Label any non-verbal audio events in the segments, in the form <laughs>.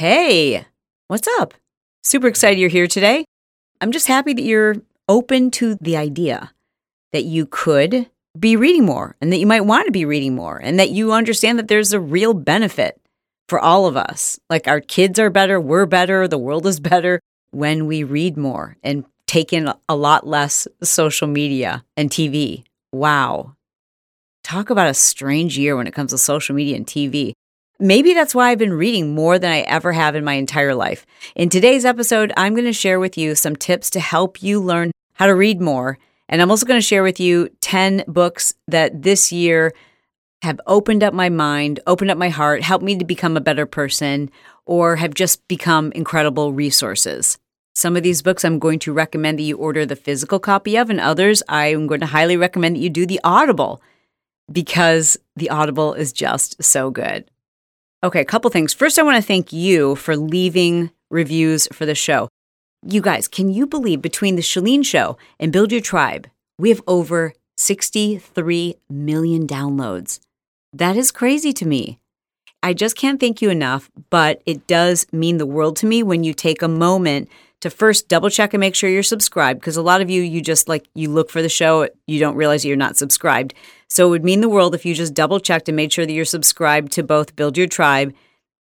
Hey, what's up? Super excited you're here today. I'm just happy that you're open to the idea that you could be reading more and that you might want to be reading more and that you understand that there's a real benefit for all of us. Like our kids are better, we're better, the world is better when we read more and take in a lot less social media and TV. Wow. Talk about a strange year when it comes to social media and TV. Maybe that's why I've been reading more than I ever have in my entire life. In today's episode, I'm going to share with you some tips to help you learn how to read more. And I'm also going to share with you 10 books that this year have opened up my mind, opened up my heart, helped me to become a better person, or have just become incredible resources. Some of these books I'm going to recommend that you order the physical copy of, and others I'm going to highly recommend that you do the Audible because the Audible is just so good. Okay, a couple things. First, I want to thank you for leaving reviews for the show. You guys, can you believe between the Chalene Show and Build Your Tribe, we have over 63 million downloads. That is crazy to me. I just can't thank you enough, but it does mean the world to me when you take a moment to first double check and make sure you're subscribed because a lot of you you just like you look for the show you don't realize you're not subscribed. So it would mean the world if you just double checked and made sure that you're subscribed to both build your tribe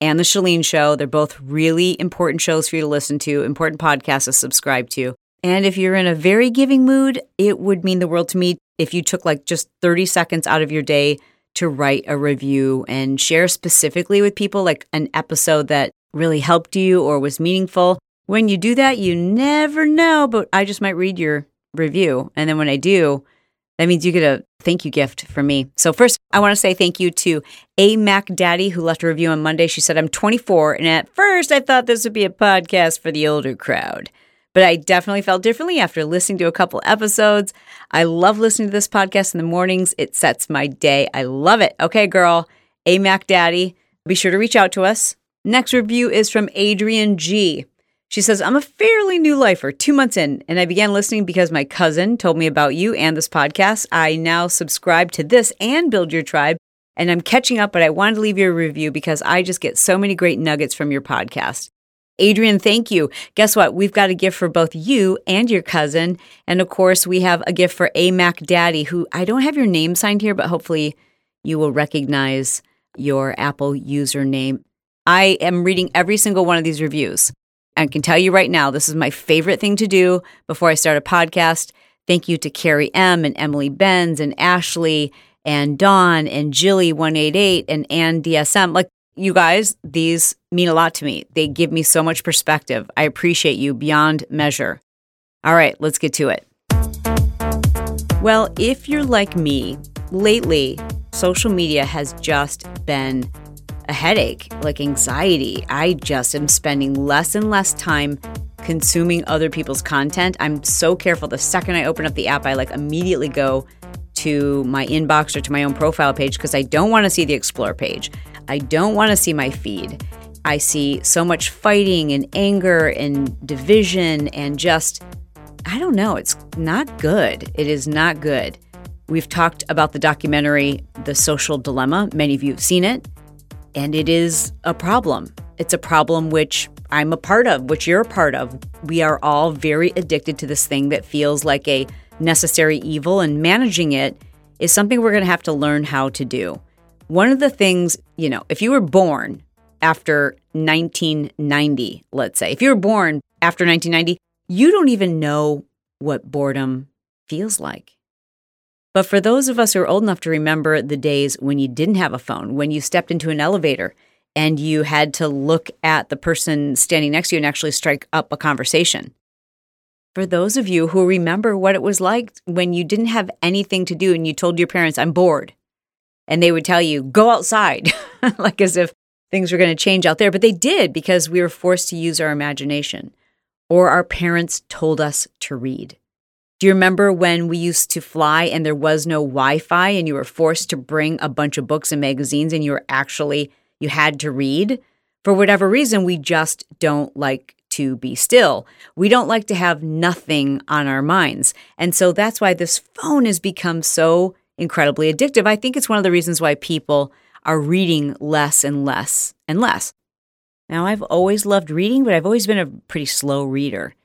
and the chalene show. They're both really important shows for you to listen to important podcasts to subscribe to. And if you're in a very giving mood it would mean the world to me if you took like just 30 seconds out of your day to write a review and share specifically with people like an episode that really helped you or was meaningful when you do that, you never know, but I just might read your review. And then when I do, that means you get a thank you gift from me. So, first, I want to say thank you to A Mac Daddy, who left a review on Monday. She said, I'm 24, and at first I thought this would be a podcast for the older crowd. But I definitely felt differently after listening to a couple episodes. I love listening to this podcast in the mornings. It sets my day. I love it. Okay, girl, A Mac Daddy, be sure to reach out to us. Next review is from Adrian G. She says, I'm a fairly new lifer, two months in, and I began listening because my cousin told me about you and this podcast. I now subscribe to this and Build Your Tribe, and I'm catching up, but I wanted to leave you a review because I just get so many great nuggets from your podcast. Adrian, thank you. Guess what? We've got a gift for both you and your cousin. And of course, we have a gift for AMAC Daddy, who I don't have your name signed here, but hopefully you will recognize your Apple username. I am reading every single one of these reviews. I can tell you right now, this is my favorite thing to do before I start a podcast. Thank you to Carrie M and Emily Benz and Ashley and Dawn and Jilly188 and Ann DSM. Like, you guys, these mean a lot to me. They give me so much perspective. I appreciate you beyond measure. All right, let's get to it. Well, if you're like me, lately, social media has just been a headache, like anxiety. I just am spending less and less time consuming other people's content. I'm so careful. The second I open up the app, I like immediately go to my inbox or to my own profile page because I don't want to see the explore page. I don't want to see my feed. I see so much fighting and anger and division and just, I don't know, it's not good. It is not good. We've talked about the documentary, The Social Dilemma. Many of you have seen it. And it is a problem. It's a problem which I'm a part of, which you're a part of. We are all very addicted to this thing that feels like a necessary evil, and managing it is something we're going to have to learn how to do. One of the things, you know, if you were born after 1990, let's say, if you were born after 1990, you don't even know what boredom feels like. But for those of us who are old enough to remember the days when you didn't have a phone, when you stepped into an elevator and you had to look at the person standing next to you and actually strike up a conversation. For those of you who remember what it was like when you didn't have anything to do and you told your parents, I'm bored, and they would tell you, go outside, <laughs> like as if things were going to change out there. But they did because we were forced to use our imagination, or our parents told us to read. Do you remember when we used to fly and there was no Wi Fi and you were forced to bring a bunch of books and magazines and you were actually, you had to read? For whatever reason, we just don't like to be still. We don't like to have nothing on our minds. And so that's why this phone has become so incredibly addictive. I think it's one of the reasons why people are reading less and less and less. Now, I've always loved reading, but I've always been a pretty slow reader.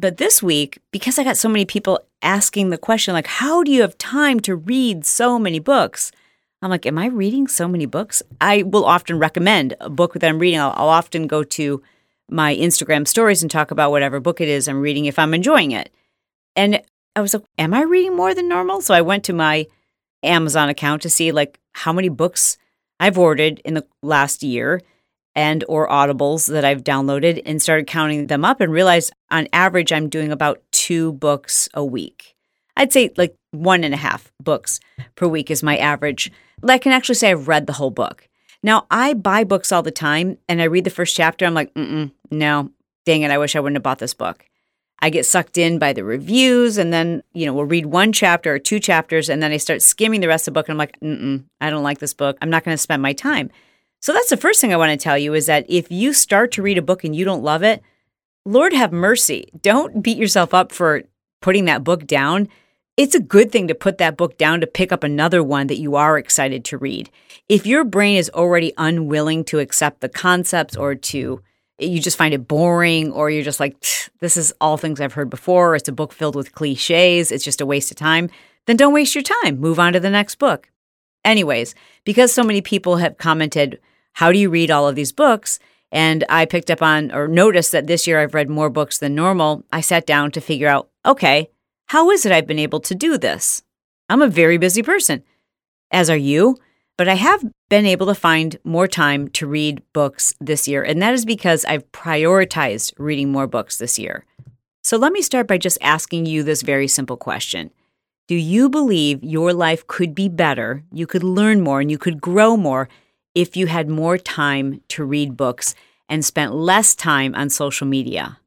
But this week, because I got so many people asking the question, like, how do you have time to read so many books? I'm like, am I reading so many books? I will often recommend a book that I'm reading. I'll, I'll often go to my Instagram stories and talk about whatever book it is I'm reading if I'm enjoying it. And I was like, am I reading more than normal? So I went to my Amazon account to see like how many books I've ordered in the last year and or audibles that I've downloaded and started counting them up and realized on average I'm doing about two books a week. I'd say like one and a half books per week is my average. I can actually say I've read the whole book. Now I buy books all the time and I read the first chapter. I'm like, mm no, dang it, I wish I wouldn't have bought this book. I get sucked in by the reviews and then, you know, we'll read one chapter or two chapters and then I start skimming the rest of the book and I'm like, mm I don't like this book. I'm not going to spend my time. So that's the first thing I want to tell you is that if you start to read a book and you don't love it, Lord have mercy. Don't beat yourself up for putting that book down. It's a good thing to put that book down to pick up another one that you are excited to read. If your brain is already unwilling to accept the concepts or to you just find it boring or you're just like this is all things I've heard before, it's a book filled with clichés, it's just a waste of time, then don't waste your time. Move on to the next book. Anyways, because so many people have commented, How do you read all of these books? And I picked up on or noticed that this year I've read more books than normal. I sat down to figure out, okay, how is it I've been able to do this? I'm a very busy person, as are you, but I have been able to find more time to read books this year. And that is because I've prioritized reading more books this year. So let me start by just asking you this very simple question do you believe your life could be better, you could learn more, and you could grow more if you had more time to read books and spent less time on social media?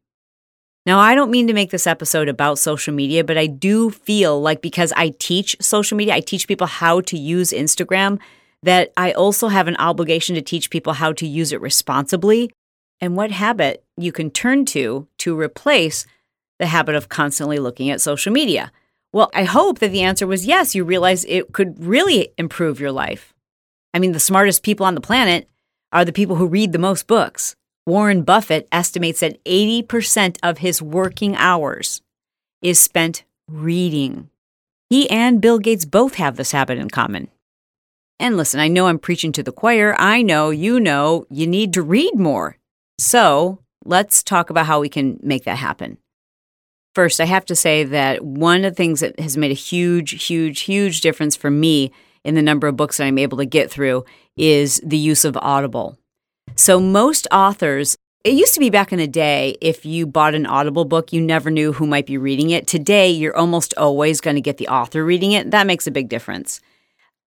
Now, I don't mean to make this episode about social media, but I do feel like because I teach social media, I teach people how to use Instagram, that I also have an obligation to teach people how to use it responsibly and what habit you can turn to to replace the habit of constantly looking at social media. Well, I hope that the answer was yes. You realize it could really improve your life. I mean, the smartest people on the planet are the people who read the most books. Warren Buffett estimates that 80% of his working hours is spent reading. He and Bill Gates both have this habit in common. And listen, I know I'm preaching to the choir. I know you know you need to read more. So let's talk about how we can make that happen. First, I have to say that one of the things that has made a huge, huge, huge difference for me in the number of books that I'm able to get through is the use of Audible. So, most authors, it used to be back in the day, if you bought an Audible book, you never knew who might be reading it. Today, you're almost always going to get the author reading it. That makes a big difference.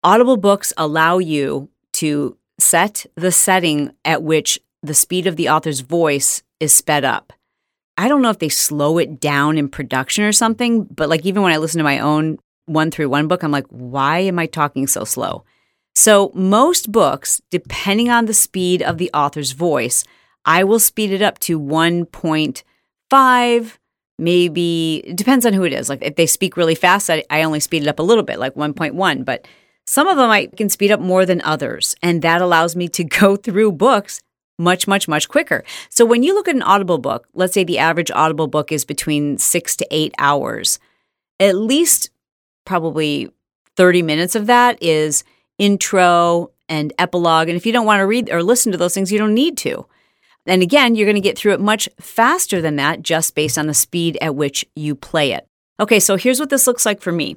Audible books allow you to set the setting at which the speed of the author's voice is sped up. I don't know if they slow it down in production or something, but like even when I listen to my own one through one book, I'm like, why am I talking so slow? So, most books, depending on the speed of the author's voice, I will speed it up to 1.5, maybe, depends on who it is. Like if they speak really fast, I, I only speed it up a little bit, like 1.1. But some of them I can speed up more than others. And that allows me to <laughs> go through books much, much, much quicker. So when you look at an Audible book, let's say the average Audible book is between six to eight hours, at least probably 30 minutes of that is intro and epilogue. And if you don't want to read or listen to those things, you don't need to. And again, you're going to get through it much faster than that just based on the speed at which you play it. Okay, so here's what this looks like for me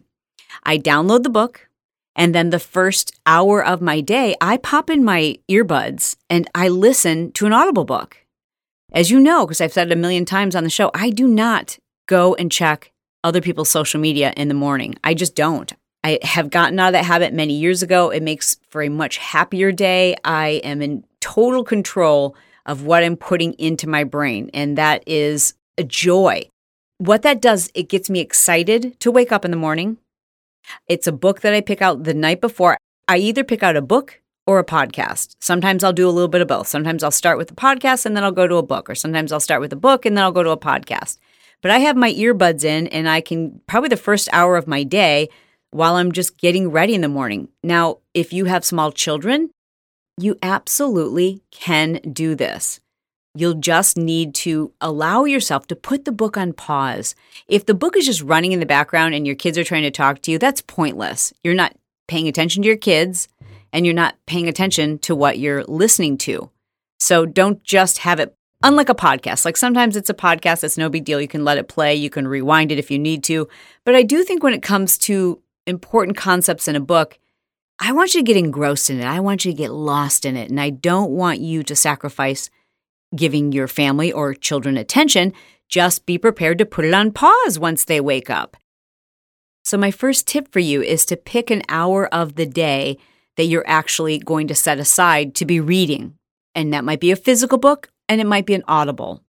I download the book, and then the first hour of my day, I pop in my earbuds and I listen to an Audible book. As you know, because I've said it a million times on the show, I do not go and check other people's social media in the morning. I just don't. I have gotten out of that habit many years ago. It makes for a much happier day. I am in total control of what I'm putting into my brain, and that is a joy. What that does, it gets me excited to wake up in the morning. It's a book that I pick out the night before. I either pick out a book or a podcast. Sometimes I'll do a little bit of both. Sometimes I'll start with a podcast and then I'll go to a book, or sometimes I'll start with a book and then I'll go to a podcast. But I have my earbuds in and I can probably the first hour of my day while I'm just getting ready in the morning. Now, if you have small children, you absolutely can do this. You'll just need to allow yourself to put the book on pause. If the book is just running in the background and your kids are trying to talk to you, that's pointless. You're not paying attention to your kids and you're not paying attention to what you're listening to. So don't just have it unlike a podcast. Like sometimes it's a podcast that's no big deal. You can let it play, you can rewind it if you need to. But I do think when it comes to important concepts in a book, I want you to get engrossed in it. I want you to get lost in it. And I don't want you to sacrifice giving your family or children attention. Just be prepared to put it on pause once they wake up. So, my first tip for you is to pick an hour of the day that you're actually going to set aside to be reading. And that might be a physical book and it might be an audible.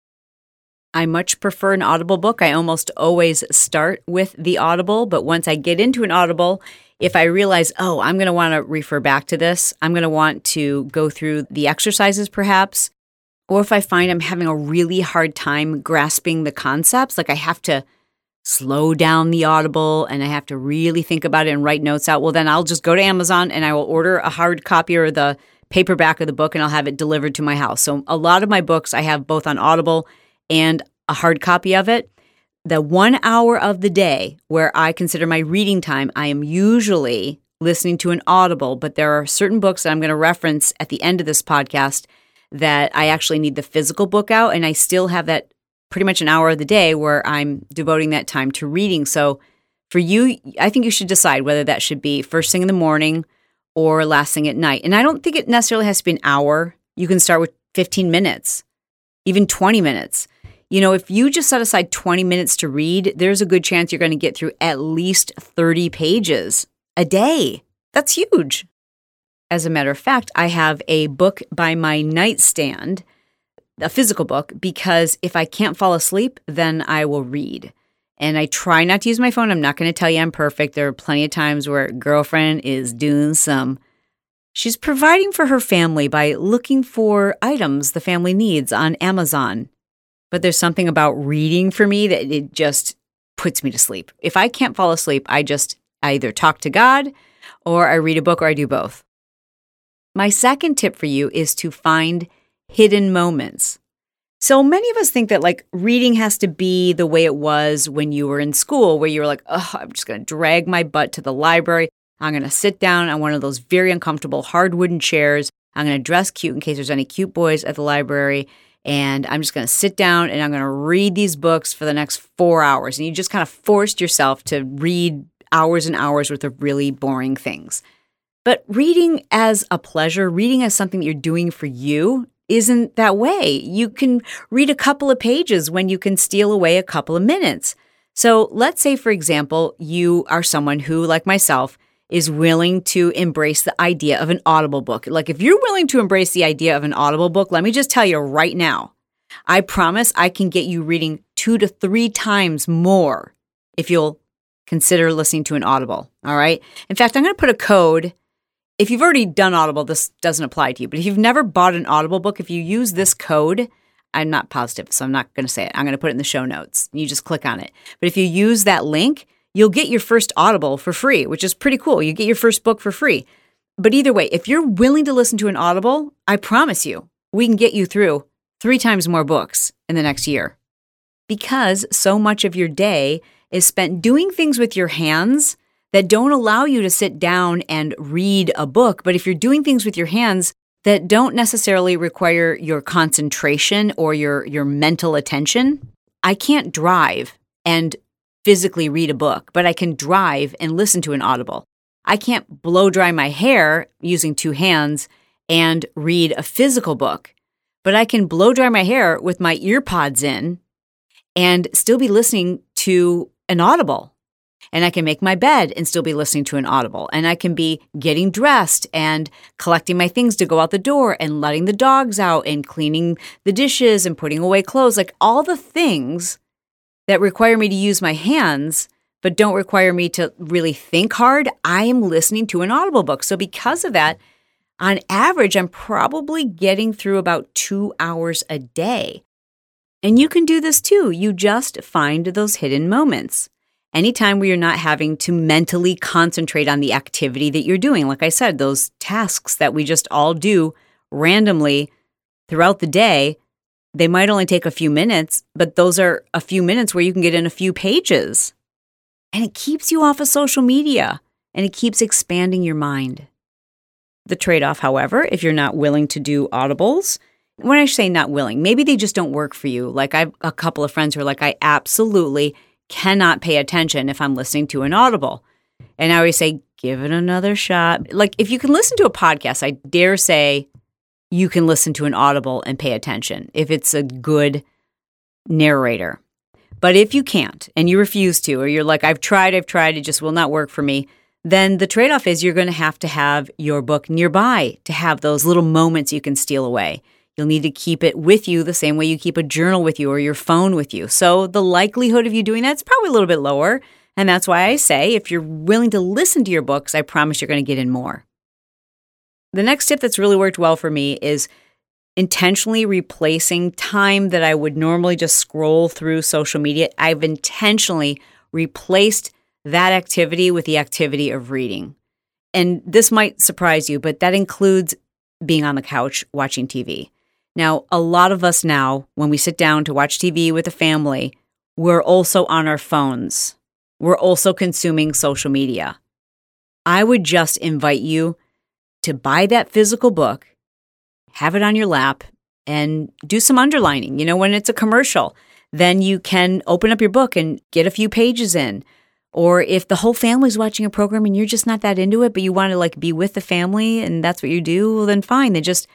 I much prefer an audible book. I almost always start with the audible, but once I get into an audible, if I realize, oh, I'm going to want to refer back to this, I'm going to want to go through the exercises perhaps, or if I find I'm having a really hard time grasping the concepts, like I have to slow down the audible and I have to really think about it and write notes out, well, then I'll just go to Amazon and I will order a hard copy or the paperback of the book and I'll have it delivered to my house. So a lot of my books I have both on Audible and a hard copy of it. The one hour of the day where I consider my reading time, I am usually listening to an Audible, but there are certain books that I'm going to reference at the end of this podcast that I actually need the physical book out, and I still have that pretty much an hour of the day where I'm devoting that time to reading. So for you, I think you should decide whether that should be first thing in the morning or last thing at night. And I don't think it necessarily has to be an hour. You can start with 15 minutes, even 20 minutes. You know, if you just set aside 20 minutes to read, there's a good chance you're going to get through at least 30 pages a day. That's huge. As a matter of fact, I have a book by my nightstand, a physical book, because if I can't fall asleep, then I will read. And I try not to use my phone. I'm not going to tell you I'm perfect. There are plenty of times where girlfriend is doing some. She's providing for her family by looking for items the family needs on Amazon. But there's something about reading for me that it just puts me to sleep. If I can't fall asleep, I just I either talk to God or I read a book or I do both. My second tip for you is to find hidden moments. So many of us think that like reading has to be the way it was when you were in school, where you were like, oh, I'm just going to drag my butt to the library. I'm going to sit down on one of those very uncomfortable hard wooden chairs. I'm going to dress cute in case there's any cute boys at the library. And I'm just going to sit down and I'm going to read these books for the next four hours. And you just kind of forced yourself to read hours and hours worth of really boring things. But reading as a pleasure, reading as something that you're doing for you, isn't that way. You can read a couple of pages when you can steal away a couple of minutes. So let's say, for example, you are someone who, like myself, is willing to embrace the idea of an audible book. Like, if you're willing to embrace the idea of an audible book, let me just tell you right now, I promise I can get you reading two to three times more if you'll consider listening to an audible. All right. In fact, I'm going to put a code if you've already done Audible, this doesn't apply to you. But if you've never bought an Audible book, if you use this code, I'm not positive, so I'm not going to say it. I'm going to put it in the show notes. You just click on it. But if you use that link, you'll get your first Audible for free, which is pretty cool. You get your first book for free. But either way, if you're willing to listen to an Audible, I promise you, we can get you through three times more books in the next year. Because so much of your day is spent doing things with your hands that don't allow you to sit down and read a book. But if you're doing things with your hands that don't necessarily require your concentration or your, your mental attention, I can't drive and physically read a book, but I can drive and listen to an audible. I can't blow dry my hair using two hands and read a physical book, but I can blow dry my hair with my earpods in and still be listening to an audible and I can make my bed and still be listening to an audible. And I can be getting dressed and collecting my things to go out the door and letting the dogs out and cleaning the dishes and putting away clothes. Like all the things that require me to use my hands, but don't require me to really think hard. I am listening to an audible book. So because of that, on average, I'm probably getting through about two hours a day. And you can do this too. You just find those hidden moments. Anytime where you're not having to mentally concentrate on the activity that you're doing. Like I said, those tasks that we just all do randomly throughout the day, they might only take a few minutes, but those are a few minutes where you can get in a few pages. And it keeps you off of social media and it keeps expanding your mind. The trade off, however, if you're not willing to do audibles, when I say not willing, maybe they just don't work for you. Like I have a couple of friends who are like, I absolutely cannot pay attention if I'm listening to an audible. And I always say, give it another shot. Like if you can listen to a podcast, I dare say you can listen to an audible and pay attention if it's a good narrator. But if you can't and you refuse to, or you're like, I've tried, I've tried, it just will not work for me, then the trade off is you're going to have to have your book nearby to have those little moments you can steal away. You'll need to keep it with you the same way you keep a journal with you or your phone with you. So the likelihood of you doing that is probably a little bit lower. And that's why I say if you're willing to listen to your books, I promise you're going to get in more. The next tip that's really worked well for me is intentionally replacing time that I would normally just scroll through social media. I've intentionally replaced that activity with the activity of reading. And this might surprise you, but that includes being on the couch watching TV. Now, a lot of us now, when we sit down to watch TV with a family, we're also on our phones. We're also consuming social media. I would just invite you to buy that physical book, have it on your lap, and do some underlining. You know, when it's a commercial, then you can open up your book and get a few pages in or if the whole family's watching a program and you're just not that into it, but you want to like be with the family and that's what you do, well, then fine. Then just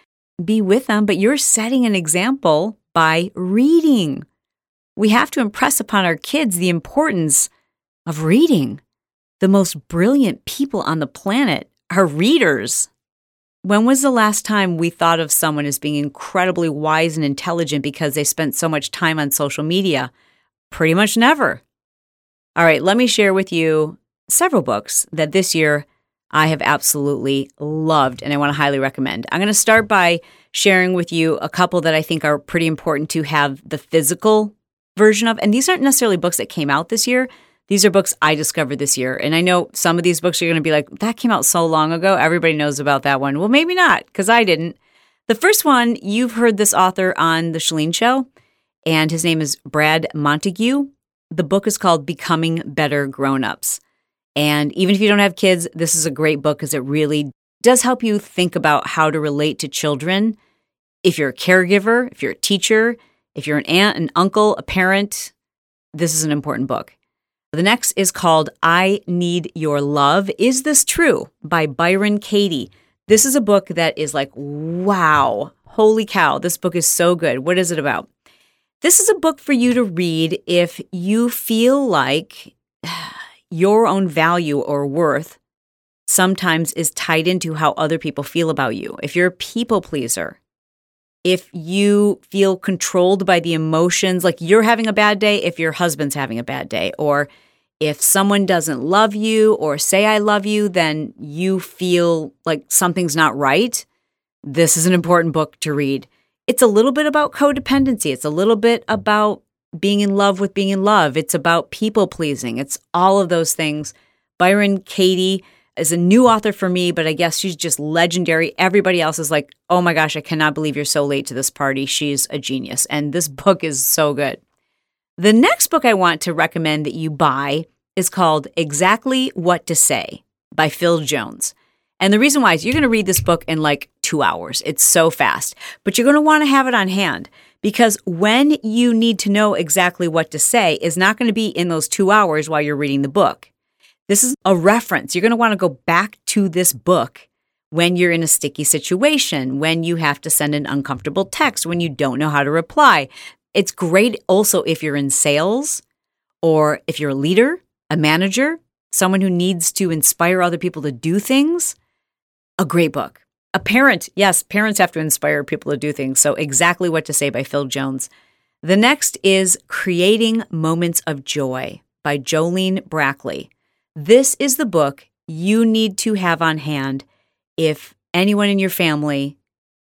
be with them. But you're setting an example by reading. We have to impress upon our kids the importance of reading. The most brilliant people on the planet are readers. When was the last time we thought of someone as being incredibly wise and intelligent because they spent so much time on social media? Pretty much never. All right, let me share with you several books that this year I have absolutely loved and I want to highly recommend. I'm going to start by sharing with you a couple that I think are pretty important to have the physical version of. And these aren't necessarily books that came out this year. These are books I discovered this year. And I know some of these books are going to be like, that came out so long ago. Everybody knows about that one. Well, maybe not, because I didn't. The first one, you've heard this author on The Chalene Show, and his name is Brad Montague. The book is called Becoming Better Grown-ups. And even if you don't have kids, this is a great book because it really does help you think about how to relate to children. If you're a caregiver, if you're a teacher, if you're an aunt, an uncle, a parent, this is an important book. The next is called I Need Your Love. Is This True? by Byron Katie. This is a book that is like, wow, holy cow, this book is so good. What is it about? This is a book for you to read if you feel like your own value or worth sometimes is tied into how other people feel about you. If you're a people pleaser, if you feel controlled by the emotions, like you're having a bad day, if your husband's having a bad day, or if someone doesn't love you or say, I love you, then you feel like something's not right. This is an important book to read it's a little bit about codependency. It's a little bit about being in love with being in love. It's about people pleasing. It's all of those things. Byron Katie is a new author for me, but I guess she's just legendary. Everybody else is like, oh my gosh, I cannot believe you're so late to this party. She's a genius. And this book is so good. The next book I want to recommend that you buy is called Exactly What to Say by Phil Jones. And the reason why is you're going to read this book in like two hours. It's so fast, but you're going to want to have it on hand because when you need to know exactly what to say is not going to be in those two hours while you're reading the book. This is a reference. You're going to want to go back to this book when you're in a sticky situation, when you have to send an uncomfortable text, when you don't know how to reply. It's great also if you're in sales or if you're a leader, a manager, someone who needs to inspire other people to do things a great book. A parent, yes, parents have to inspire people to do things. So, exactly what to say by Phil Jones. The next is Creating Moments of Joy by Jolene Brackey. This is the book you need to have on hand if anyone in your family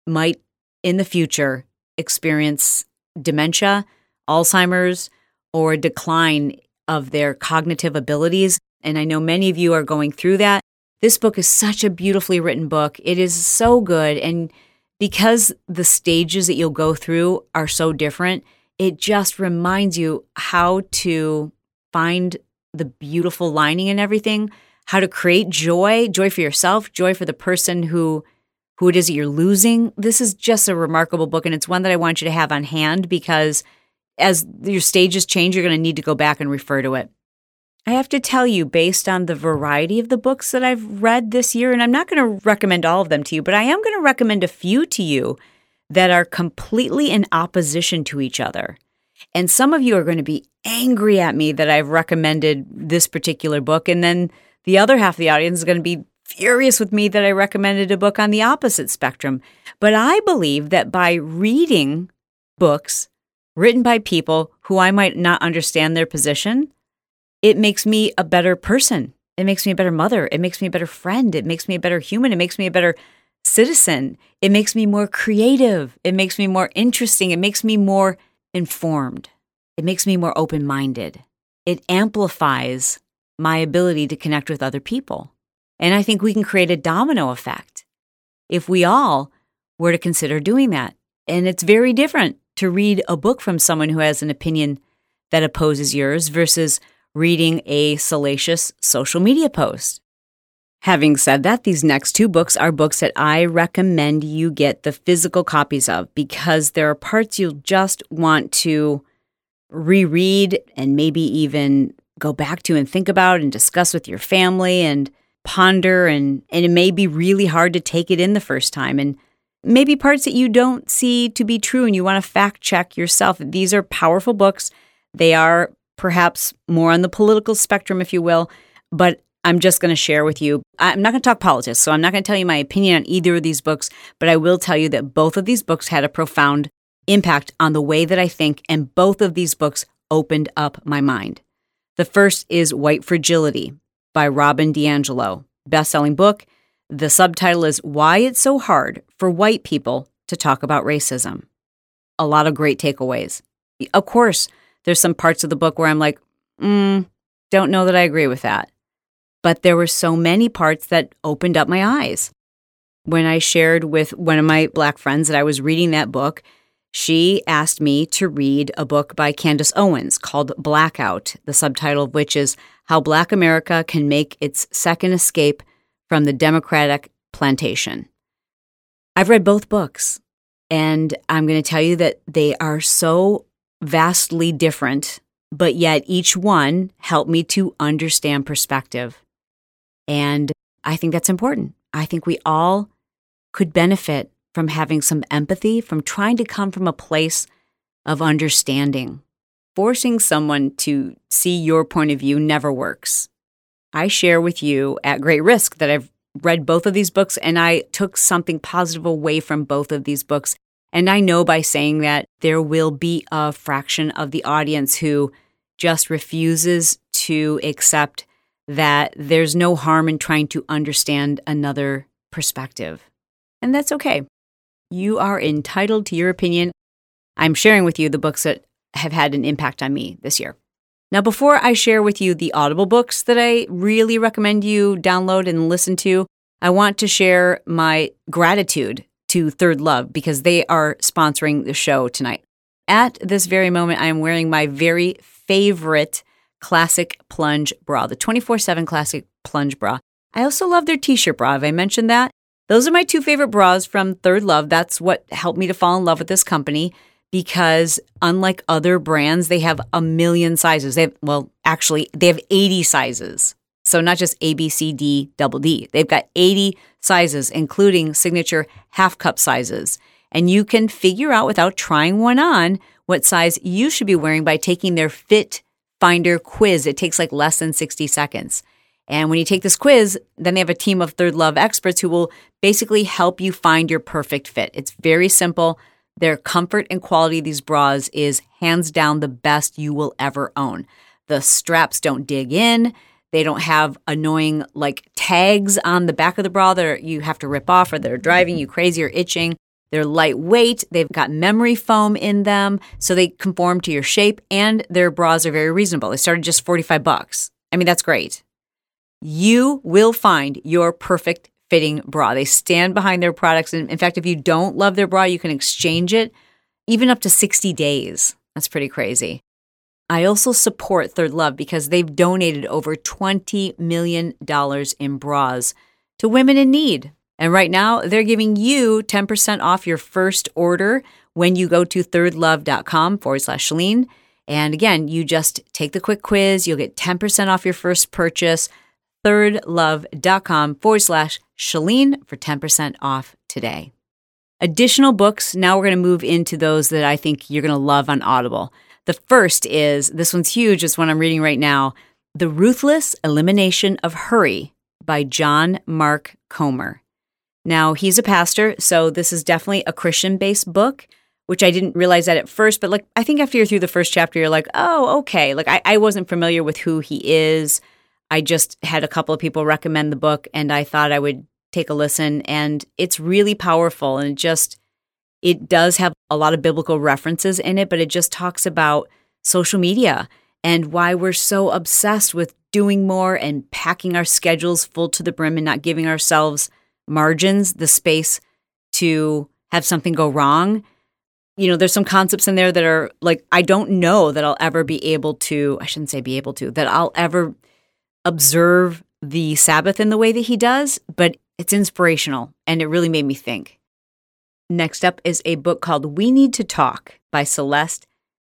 might in the future experience dementia, Alzheimer's, or decline of their cognitive abilities. And I know many of you are going through that. This book is such a beautifully written book. It is so good. And because the stages that you'll go through are so different, it just reminds you how to find the beautiful lining in everything, how to create joy, joy for yourself, joy for the person who who it is that you're losing. This is just a remarkable book and it's one that I want you to have on hand because as your stages change, you're going to need to go back and refer to it. I have to tell you, based on the variety of the books that I've read this year, and I'm not going to recommend all of them to you, but I am going to recommend a few to you that are completely in opposition to each other. And some of you are going to be angry at me that I've recommended this particular book. And then the other half of the audience is going to be furious with me that I recommended a book on the opposite spectrum. But I believe that by reading books written by people who I might not understand their position, it makes me a better person. It makes me a better mother. It makes me a better friend. It makes me a better human. It makes me a better citizen. It makes me more creative. It makes me more interesting. It makes me more informed. It makes me more open minded. It amplifies my ability to connect with other people. And I think we can create a domino effect if we all were to consider doing that. And it's very different to read a book from someone who has an opinion that opposes yours versus reading a salacious social media post. Having said that, these next two books are books that I recommend you get the physical copies of because there are parts you'll just want to reread and maybe even go back to and think about and discuss with your family and ponder and and it may be really hard to take it in the first time and maybe parts that you don't see to be true and you want to fact check yourself. These are powerful books. They are perhaps more on the political spectrum, if you will. But I'm just going to share with you. I'm not going to talk politics, so I'm not going to tell you my opinion on either of these books, but I will tell you that both of these books had a profound impact on the way that I think, and both of these books opened up my mind. The first is White Fragility by Robin DiAngelo, best-selling book. The subtitle is Why It's So Hard for White People to Talk About Racism. A lot of great takeaways. Of course, there's some parts of the book where I'm like, mm, don't know that I agree with that. But there were so many parts that opened up my eyes. When I shared with one of my black friends that I was reading that book, she asked me to read a book by Candace Owens called Blackout, the subtitle of which is How Black America Can Make Its Second Escape from the Democratic Plantation. I've read both books, and I'm going to tell you that they are so vastly different, but yet each one helped me to understand perspective. And I think that's important. I think we all could benefit from having some empathy, from trying to come from a place of understanding. Forcing someone to see your point of view never works. I share with you at great risk that I've read both of these books and I took something positive away from both of these books and I know by saying that there will be a fraction of the audience who just refuses to accept that there's no harm in trying to understand another perspective. And that's okay. You are entitled to your opinion. I'm sharing with you the books that have had an impact on me this year. Now, before I share with you the Audible books that I really recommend you download and listen to, I want to share my gratitude to Third Love because they are sponsoring the show tonight. At this very moment, I am wearing my very favorite classic plunge bra, the 24 7 classic plunge bra. I also love their t shirt bra. Have I mentioned that? Those are my two favorite bras from Third Love. That's what helped me to fall in love with this company because unlike other brands, they have a million sizes. They have, well, actually, they have 80 sizes. So not just A, B, C, D, double D. They've got 80 sizes, including signature half cup sizes. And you can figure out without trying one on what size you should be wearing by taking their Fit Finder quiz. It takes like less than 60 seconds. And when you take this quiz, then they have a team of Third Love experts who will basically help you find your perfect fit. It's very simple. Their comfort and quality of these bras is hands down the best you will ever own. The straps don't dig in. They don't have annoying like tags on the back of the bra that you have to rip off or they're driving you crazy or itching. They're lightweight, they've got memory foam in them, so they conform to your shape, and their bras are very reasonable. They started just 45 bucks. I mean, that's great. You will find your perfect fitting bra. They stand behind their products. And in fact, if you don't love their bra, you can exchange it even up to 60 days. That's pretty crazy. I also support Third Love because they've donated over $20 million in bras to women in need. And right now, they're giving you 10% off your first order when you go to thirdlove.com forward slash Chalene. And again, you just take the quick quiz, you'll get 10% off your first purchase. Thirdlove.com forward slash Chalene for 10% off today. Additional books, now we're going to move into those that I think you're going to love on Audible. The first is this one's huge, it's one I'm reading right now The Ruthless Elimination of Hurry by John Mark Comer. Now, he's a pastor, so this is definitely a Christian based book, which I didn't realize that at first. But like, I think after you're through the first chapter, you're like, oh, okay. Like, I, I wasn't familiar with who he is. I just had a couple of people recommend the book, and I thought I would take a listen. And it's really powerful. And just, it does have a lot of biblical references in it, but it just talks about social media and why we're so obsessed with doing more and packing our schedules full to the brim and not giving ourselves margins, the space to have something go wrong. You know, there's some concepts in there that are like, I don't know that I'll ever be able to, I shouldn't say be able to, that I'll ever observe the Sabbath in the way that he does, but it's inspirational and it really made me think. Next up is a book called We Need to Talk by Celeste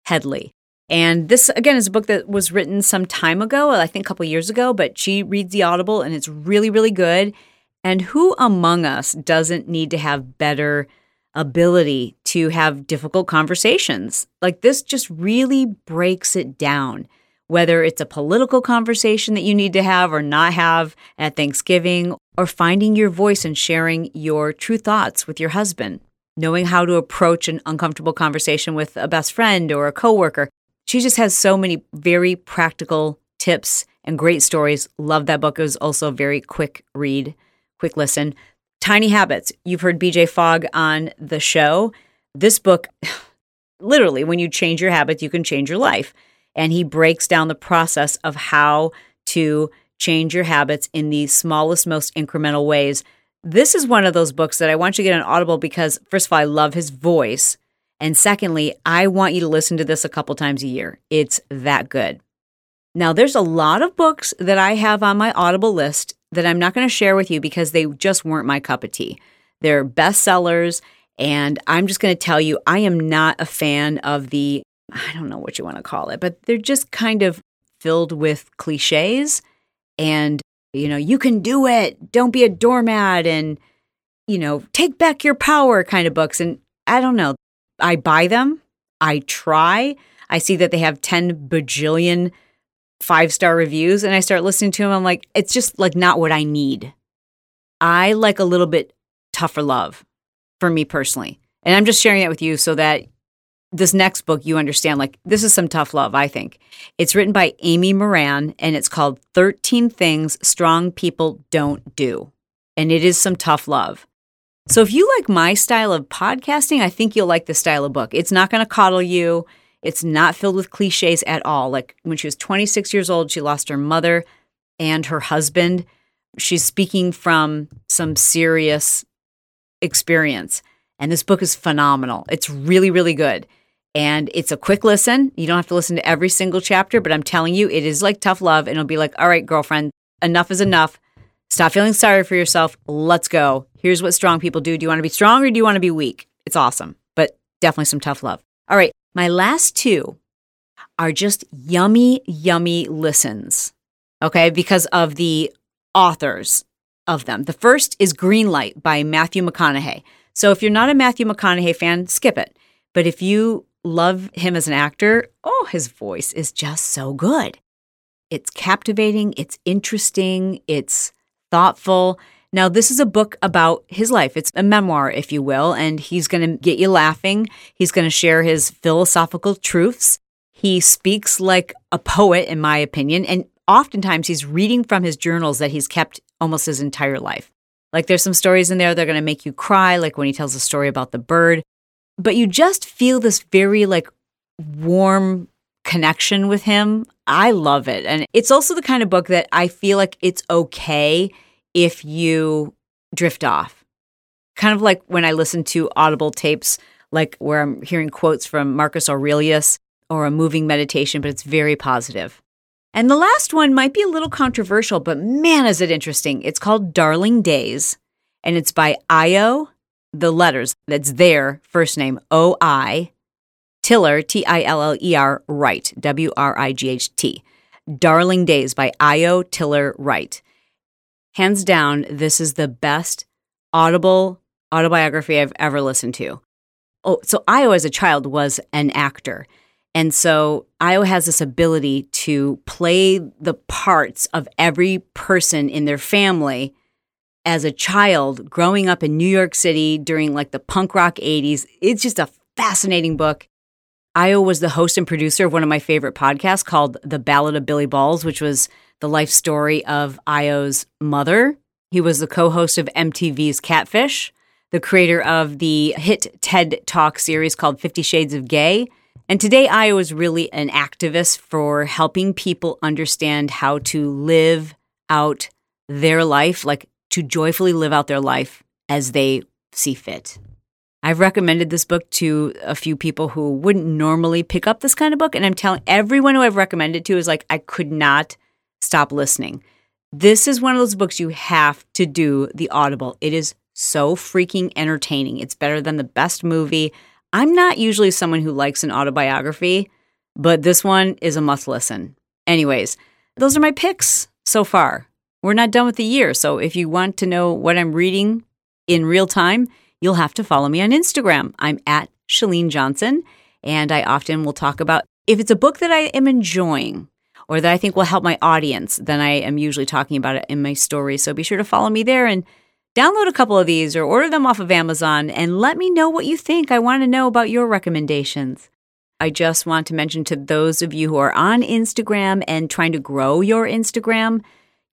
Headlee. And this, again, is a book that was written some time ago, I think a couple years ago, but she reads the Audible and it's really, really good. And who among us doesn't need to have better ability to have difficult conversations? Like this just really breaks it down. Whether it's a political conversation that you need to have or not have at Thanksgiving, or finding your voice and sharing your true thoughts with your husband, knowing how to approach an uncomfortable conversation with a best friend or a coworker. She just has so many very practical tips and great stories. Love that book. It was also a very quick read, quick listen. Tiny Habits. You've heard BJ Fogg on the show. This book, <sighs> literally, when you change your habits, you can change your life. And he breaks down the process of how to change your habits in the smallest, most incremental ways. This is one of those books that I want you to get on Audible because, first of all, I love his voice. And secondly, I want you to listen to this a couple times a year. It's that good. Now, there's a lot of books that I have on my Audible list that I'm not going to share with you because they just weren't my cup of tea. They're bestsellers. And I'm just going to tell you, I am not a fan of the, I don't know what you want to call it, but they're just kind of filled with cliches and you know you can do it. Don't be a doormat and you know take back your power kind of books. And i don't know i buy them. I try. I see that they have 10 bajillion five star reviews and i start listening to them i'm like it's just like not what i need. I like a little bit tougher love for me personally. And i'm just sharing that with you so that this next book, you understand, like, this is some tough love, I think. It's written by Amy Morin and it's called 13 Things Strong People Don't Do. And it is some tough love. So if you like my style of podcasting, I think you'll like this style of book. It's not going to coddle you, it's not filled with cliches at all. Like, when she was 26 years old, she lost her mother and her husband. She's speaking from some serious experience. And this book is phenomenal. It's really, really good. And it's a quick listen. You don't have to listen to every single chapter, but I'm telling you, it is like tough love. And it'll be like, all right, girlfriend, enough is enough. Stop feeling sorry for yourself. Let's go. Here's what strong people do. Do you want to be strong or do you want to be weak? It's awesome, but definitely some tough love. All right. My last two are just yummy, yummy listens. Okay. Because of the authors of them. The first is Greenlight by Matthew McConaughey. So if you're not a Matthew McConaughey fan, skip it. But if you love him as an actor. Oh, his voice is just so good. It's captivating, it's interesting, it's thoughtful. Now, this is a book about his life. It's a memoir, if you will, and he's going to get you laughing. He's going to share his philosophical truths. He speaks like a poet, in my opinion, and oftentimes he's reading from his journals that he's kept almost his entire life. Like there's some stories in there that are going to make you cry, like when he tells a story about the bird. But you just feel this very like warm connection with him. I love it. And it's also the kind of book that I feel like it's okay if you drift off. Kind of like when I listen to audible tapes, like where I'm hearing quotes from Marcus Aurelius or a moving meditation, but it's very positive. And the last one might be a little controversial, but man, is it interesting. It's called Darling Days, and it's by Io, the letters that's their first name, O I, Tiller, T I L L E R, Wright, W R I G H T. Darling Days by Io Tiller Wright. Hands down, this is the best audible autobiography I've ever listened to. Oh, so Io as a child was an actor. And so Io has this ability to play the parts of every person in their family as a child growing up in New York City during like the punk rock 80s. It's just a fascinating book. Io was the host and producer of one of my favorite podcasts called The Ballad of Billy Balls, which was the life story of Io's mother. He was the co host of MTV's Catfish, the creator of the hit TED Talk series called Fifty Shades of Gay. And today, Io is really an activist for helping people understand how to live out their life, like to joyfully live out their life as they see fit. I've recommended this book to a few people who wouldn't normally pick up this kind of book. And I'm telling everyone who I've recommended to is like, I could not stop listening. This is one of those books you have to do the Audible. It is so freaking entertaining. It's better than the best movie. I'm not usually someone who likes an autobiography, but this one is a must listen. Anyways, those are my picks so far. We're not done with the year, so if you want to know what I'm reading in real time, you'll have to follow me on Instagram. I'm at Chalene Johnson, and I often will talk about if it's a book that I am enjoying or that I think will help my audience, then I am usually talking about it in my stories. So be sure to follow me there and download a couple of these or order them off of Amazon and let me know what you think. I want to know about your recommendations. I just want to mention to those of you who are on Instagram and trying to grow your Instagram,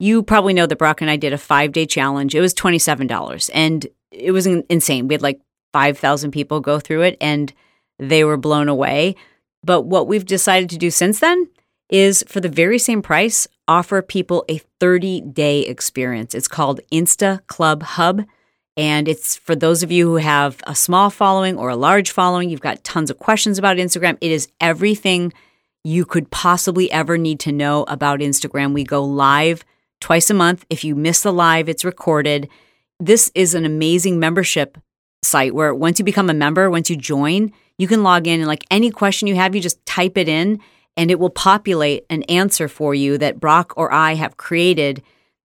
you probably know that Brock and I did a five day challenge. It was $27 and it was insane. We had like 5,000 people go through it and they were blown away. But what we've decided to do since then is for the very same price, offer people a 30 day experience. It's called Insta Club Hub. And it's for those of you who have a small following or a large following, you've got tons of questions about Instagram. It is everything you could possibly ever need to know about Instagram. We go live twice a month. If you miss the live, it's recorded. This is an amazing membership site where once you become a member, once you join, you can log in and like any question you have, you just type it in and it will populate an answer for you that Brock or I have created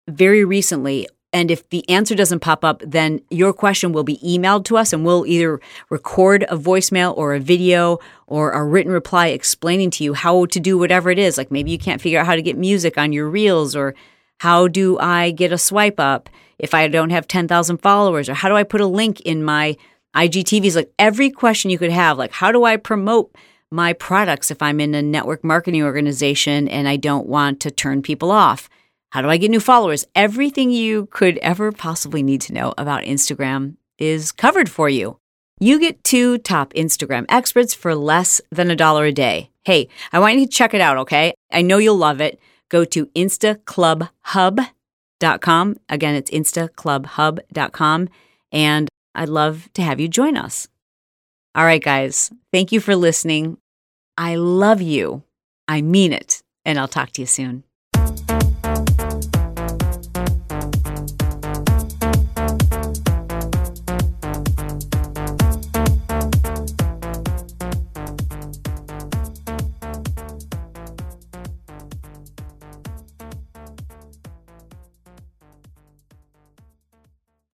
very recently. And if the answer doesn't pop up, then your question will be emailed to us and we'll either record a voicemail or a video or a written reply explaining to you how to do whatever it is. Like maybe you can't figure out how to get music on your reels or how do I get a swipe up if I don't have 10,000 followers or how do I put a link in my IGTVs? Like every question you could have, like how do I promote my products if I'm in a network marketing organization and I don't want to turn people off? How do I get new followers? Everything you could ever possibly need to know about Instagram is covered for you. You get two top Instagram experts for less than a dollar a day. Hey, I want you to check it out, okay? I know you'll love it. Go to instaclubhub.com. Again, it's instaclubhub.com. And I'd love to have you join us. All right, guys, thank you for listening. I love you. I mean it. And I'll talk to you soon.